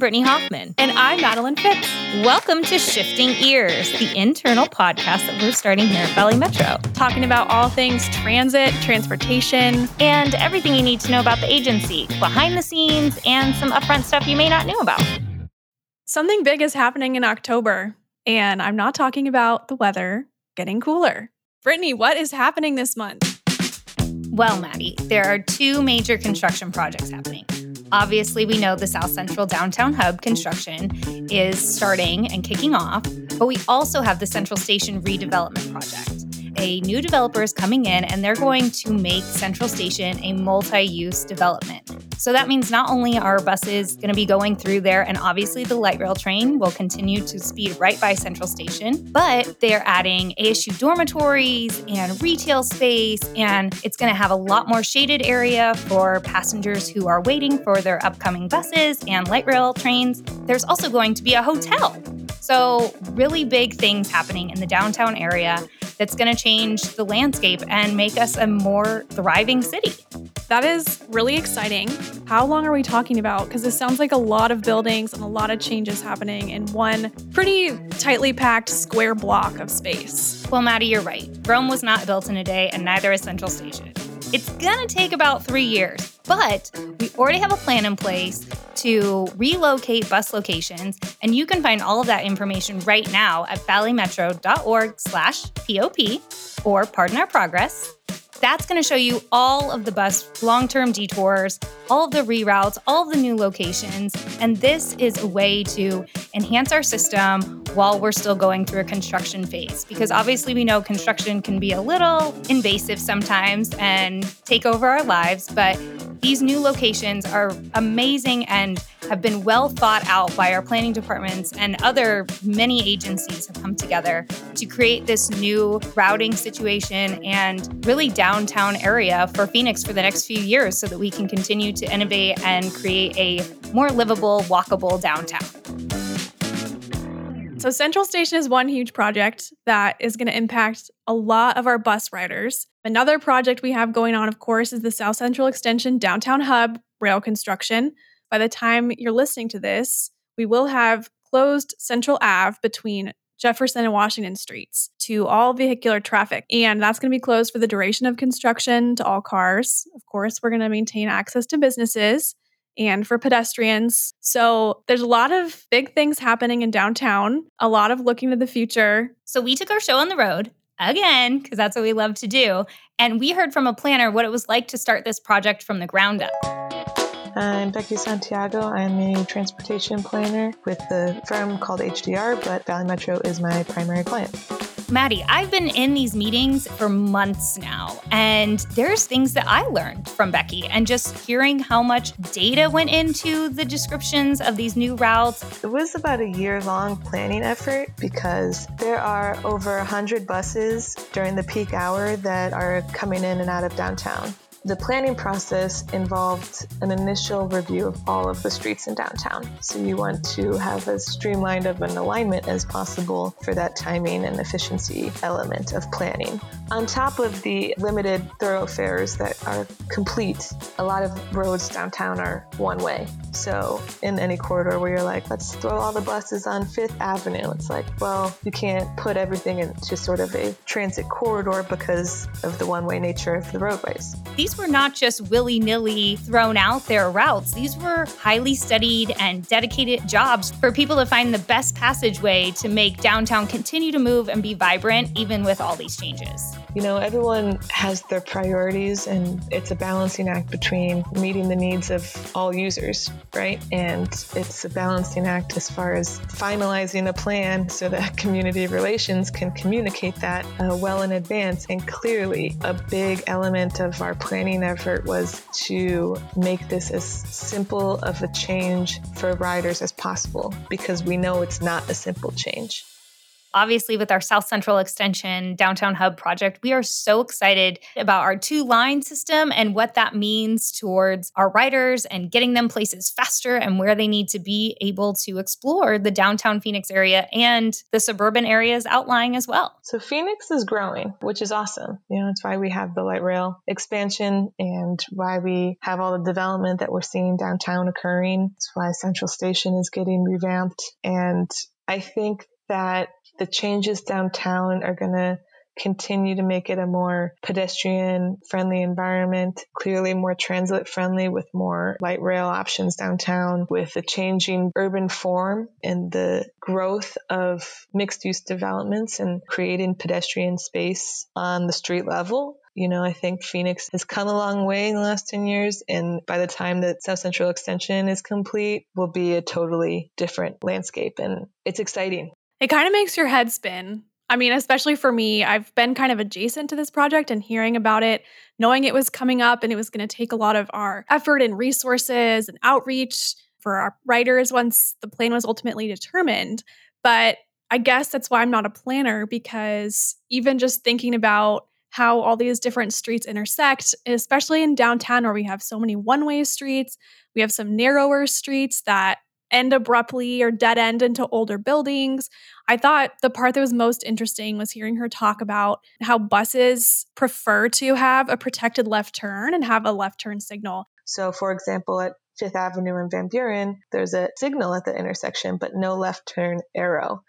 Brittany Hoffman. And I'm Madeline Fitz. Welcome to Shifting Ears, the internal podcast that we're starting here at Valley Metro. Talking about all things transit, transportation, and everything you need to know about the agency, behind the scenes, and some upfront stuff you may not know about. Something big is happening in October, and I'm not talking about the weather getting cooler. Brittany, what is happening this month? Well, Maddie, there are two major construction projects happening. Obviously, we know the South Central Downtown Hub construction is starting and kicking off, but we also have the Central Station redevelopment project. A new developer is coming in and they're going to make Central Station a multi use development. So that means not only are buses going to be going through there, and obviously the light rail train will continue to speed right by Central Station, but they're adding ASU dormitories and retail space, and it's going to have a lot more shaded area for passengers who are waiting for their upcoming buses and light rail trains. There's also going to be a hotel. So, really big things happening in the downtown area that's going to change the landscape and make us a more thriving city. That is really exciting. How long are we talking about? Because this sounds like a lot of buildings and a lot of changes happening in one pretty tightly packed square block of space. Well, Maddie, you're right. Rome was not built in a day, and neither is Central Station. It's gonna take about three years, but we already have a plan in place to relocate bus locations, and you can find all of that information right now at valleymetro.org slash POP or Pardon Our Progress. That's going to show you all of the bus long term detours, all of the reroutes, all of the new locations. And this is a way to enhance our system while we're still going through a construction phase. Because obviously, we know construction can be a little invasive sometimes and take over our lives. But these new locations are amazing and have been well thought out by our planning departments and other many agencies have come together to create this new routing situation and really downtown area for Phoenix for the next few years so that we can continue to innovate and create a more livable, walkable downtown. So, Central Station is one huge project that is going to impact a lot of our bus riders. Another project we have going on, of course, is the South Central Extension Downtown Hub rail construction. By the time you're listening to this, we will have closed Central Ave between Jefferson and Washington streets to all vehicular traffic. And that's going to be closed for the duration of construction to all cars. Of course, we're going to maintain access to businesses and for pedestrians. So there's a lot of big things happening in downtown, a lot of looking to the future. So we took our show on the road again, because that's what we love to do. And we heard from a planner what it was like to start this project from the ground up. I'm Becky Santiago. I'm a transportation planner with the firm called HDR, but Valley Metro is my primary client. Maddie, I've been in these meetings for months now, and there's things that I learned from Becky, and just hearing how much data went into the descriptions of these new routes. It was about a year long planning effort because there are over 100 buses during the peak hour that are coming in and out of downtown. The planning process involved an initial review of all of the streets in downtown. So you want to have as streamlined of an alignment as possible for that timing and efficiency element of planning. On top of the limited thoroughfares that are complete, a lot of roads downtown are one way. So in any corridor where you're like, let's throw all the buses on Fifth Avenue, it's like, well, you can't put everything into sort of a transit corridor because of the one way nature of the roadways. These these were not just willy nilly thrown out there routes. These were highly studied and dedicated jobs for people to find the best passageway to make downtown continue to move and be vibrant, even with all these changes. You know, everyone has their priorities, and it's a balancing act between meeting the needs of all users, right? And it's a balancing act as far as finalizing a plan so that community relations can communicate that uh, well in advance. And clearly, a big element of our planning effort was to make this as simple of a change for riders as possible because we know it's not a simple change. Obviously, with our South Central Extension Downtown Hub project, we are so excited about our two line system and what that means towards our riders and getting them places faster and where they need to be able to explore the downtown Phoenix area and the suburban areas outlying as well. So, Phoenix is growing, which is awesome. You know, it's why we have the light rail expansion and why we have all the development that we're seeing downtown occurring. It's why Central Station is getting revamped. And I think that the changes downtown are going to continue to make it a more pedestrian friendly environment, clearly more transit friendly with more light rail options downtown, with the changing urban form and the growth of mixed use developments and creating pedestrian space on the street level. You know, I think Phoenix has come a long way in the last 10 years. And by the time that South Central Extension is complete, will be a totally different landscape. And it's exciting. It kind of makes your head spin. I mean, especially for me, I've been kind of adjacent to this project and hearing about it, knowing it was coming up and it was going to take a lot of our effort and resources and outreach for our riders once the plan was ultimately determined. But I guess that's why I'm not a planner because even just thinking about how all these different streets intersect, especially in downtown where we have so many one way streets, we have some narrower streets that end abruptly or dead end into older buildings. I thought the part that was most interesting was hearing her talk about how buses prefer to have a protected left turn and have a left turn signal. So, for example, at Fifth Avenue and Van Buren, there's a signal at the intersection, but no left turn arrow.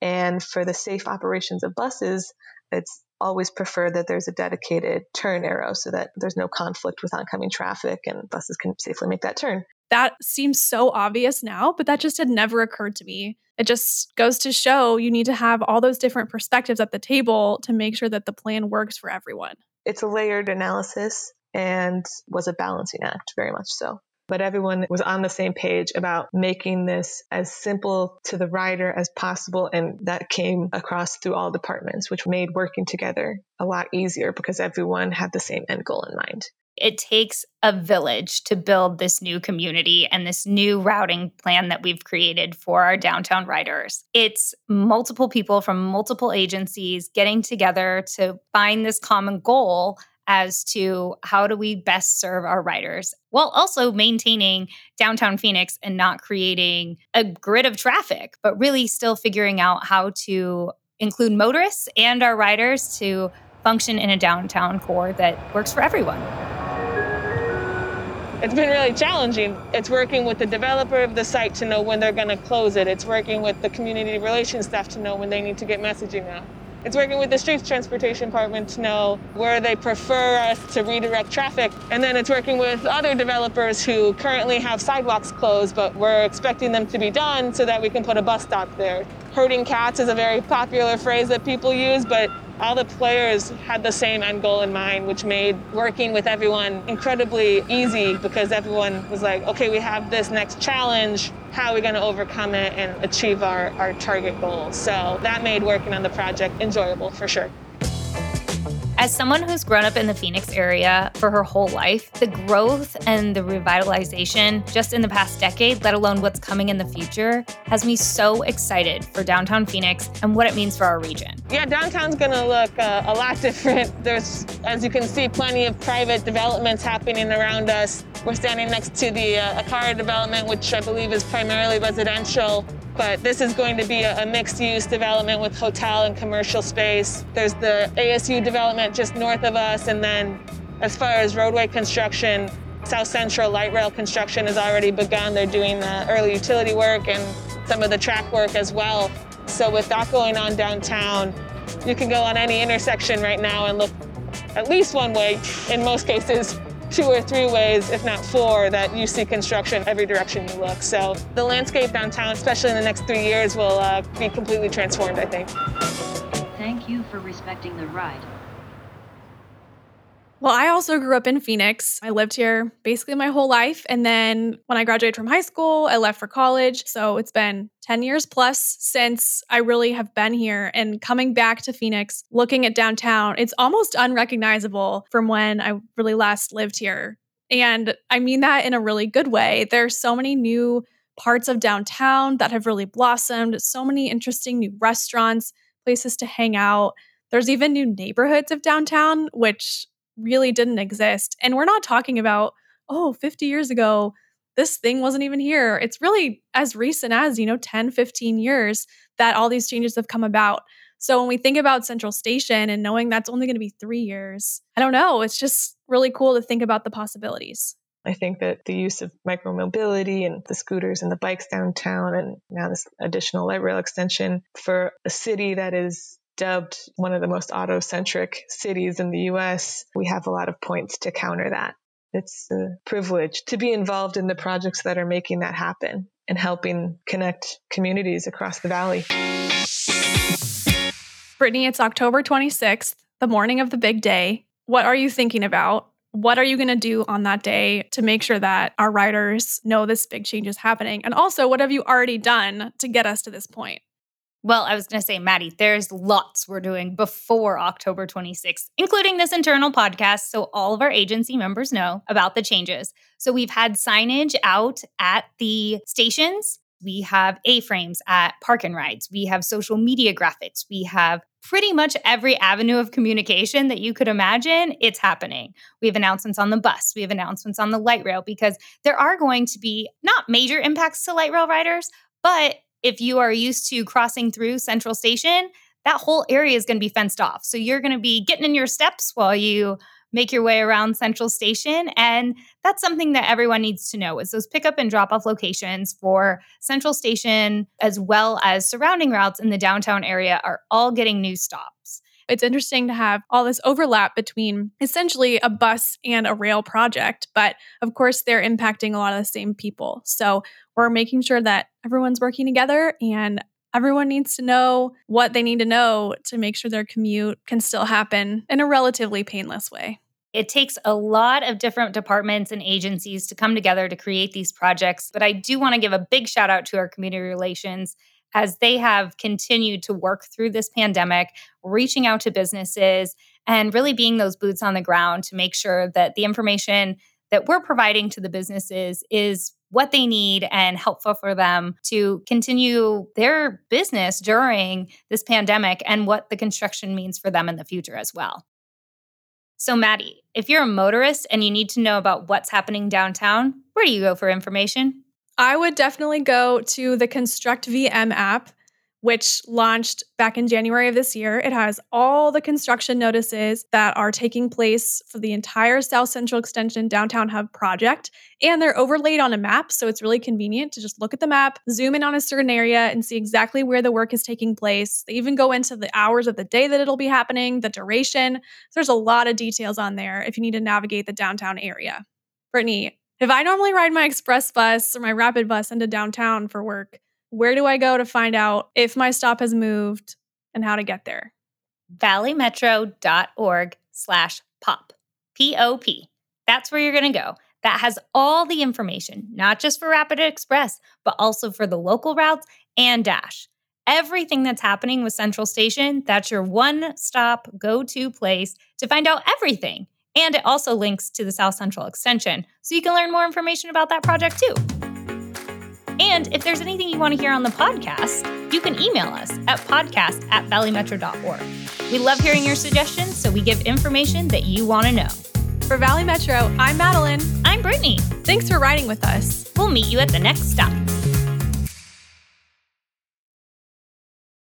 And for the safe operations of buses, it's always preferred that there's a dedicated turn arrow so that there's no conflict with oncoming traffic and buses can safely make that turn that seems so obvious now, but that just had never occurred to me. It just goes to show you need to have all those different perspectives at the table to make sure that the plan works for everyone. It's a layered analysis and was a balancing act, very much so. But everyone was on the same page about making this as simple to the rider as possible. And that came across through all departments, which made working together a lot easier because everyone had the same end goal in mind. It takes a village to build this new community and this new routing plan that we've created for our downtown riders. It's multiple people from multiple agencies getting together to find this common goal as to how do we best serve our riders while also maintaining downtown Phoenix and not creating a grid of traffic, but really still figuring out how to include motorists and our riders to function in a downtown core that works for everyone. It's been really challenging. It's working with the developer of the site to know when they're going to close it. It's working with the community relations staff to know when they need to get messaging out. It's working with the streets transportation department to know where they prefer us to redirect traffic. And then it's working with other developers who currently have sidewalks closed, but we're expecting them to be done so that we can put a bus stop there. Herding cats is a very popular phrase that people use, but all the players had the same end goal in mind, which made working with everyone incredibly easy because everyone was like, okay, we have this next challenge. How are we going to overcome it and achieve our, our target goals? So that made working on the project enjoyable for sure. As someone who's grown up in the Phoenix area for her whole life, the growth and the revitalization just in the past decade, let alone what's coming in the future, has me so excited for downtown Phoenix and what it means for our region. Yeah, downtown's gonna look uh, a lot different. There's, as you can see, plenty of private developments happening around us. We're standing next to the uh, Akara development, which I believe is primarily residential but this is going to be a, a mixed use development with hotel and commercial space. There's the ASU development just north of us, and then as far as roadway construction, South Central light rail construction has already begun. They're doing the early utility work and some of the track work as well. So with that going on downtown, you can go on any intersection right now and look at least one way, in most cases, two or three ways, if not four, that you see construction every direction you look. So the landscape downtown, especially in the next three years, will uh, be completely transformed, I think. Thank you for respecting the ride. Well, I also grew up in Phoenix. I lived here basically my whole life. And then when I graduated from high school, I left for college. So it's been 10 years plus since I really have been here. And coming back to Phoenix, looking at downtown, it's almost unrecognizable from when I really last lived here. And I mean that in a really good way. There's so many new parts of downtown that have really blossomed, so many interesting new restaurants, places to hang out. There's even new neighborhoods of downtown, which really didn't exist. And we're not talking about, oh, 50 years ago, this thing wasn't even here. It's really as recent as, you know, 10, 15 years that all these changes have come about. So when we think about Central Station and knowing that's only going to be three years, I don't know. It's just really cool to think about the possibilities. I think that the use of micromobility and the scooters and the bikes downtown, and now this additional light rail extension for a city that is dubbed one of the most auto centric cities in the US, we have a lot of points to counter that. It's a privilege to be involved in the projects that are making that happen and helping connect communities across the valley. Brittany, it's October 26th, the morning of the big day. What are you thinking about? What are you going to do on that day to make sure that our riders know this big change is happening? And also, what have you already done to get us to this point? Well, I was going to say, Maddie, there's lots we're doing before October 26th, including this internal podcast. So all of our agency members know about the changes. So we've had signage out at the stations. We have A frames at Park and Rides. We have social media graphics. We have pretty much every avenue of communication that you could imagine, it's happening. We have announcements on the bus, we have announcements on the light rail because there are going to be not major impacts to light rail riders, but if you are used to crossing through Central Station, that whole area is going to be fenced off. So you're going to be getting in your steps while you make your way around Central Station. And that's something that everyone needs to know is those pickup and drop off locations for Central Station as well as surrounding routes in the downtown area are all getting new stops. It's interesting to have all this overlap between essentially a bus and a rail project, but of course, they're impacting a lot of the same people. So we're making sure that everyone's working together and everyone needs to know what they need to know to make sure their commute can still happen in a relatively painless way. It takes a lot of different departments and agencies to come together to create these projects. But I do want to give a big shout out to our community relations as they have continued to work through this pandemic, reaching out to businesses and really being those boots on the ground to make sure that the information that we're providing to the businesses is what they need and helpful for them to continue their business during this pandemic and what the construction means for them in the future as well. So, Maddie, if you're a motorist and you need to know about what's happening downtown, where do you go for information? I would definitely go to the Construct VM app which launched back in January of this year. It has all the construction notices that are taking place for the entire South Central Extension Downtown Hub project, and they're overlaid on a map. So it's really convenient to just look at the map, zoom in on a certain area, and see exactly where the work is taking place. They even go into the hours of the day that it'll be happening, the duration. There's a lot of details on there if you need to navigate the downtown area. Brittany, if I normally ride my express bus or my rapid bus into downtown for work, where do I go to find out if my stop has moved and how to get there? valleymetro.org slash pop, P-O-P. That's where you're going to go. That has all the information, not just for Rapid Express, but also for the local routes and Dash. Everything that's happening with Central Station, that's your one stop go to place to find out everything. And it also links to the South Central Extension, so you can learn more information about that project too. And if there's anything you want to hear on the podcast, you can email us at podcast at valleymetro.org. We love hearing your suggestions, so we give information that you want to know. For Valley Metro, I'm Madeline. I'm Brittany. Thanks for riding with us. We'll meet you at the next stop.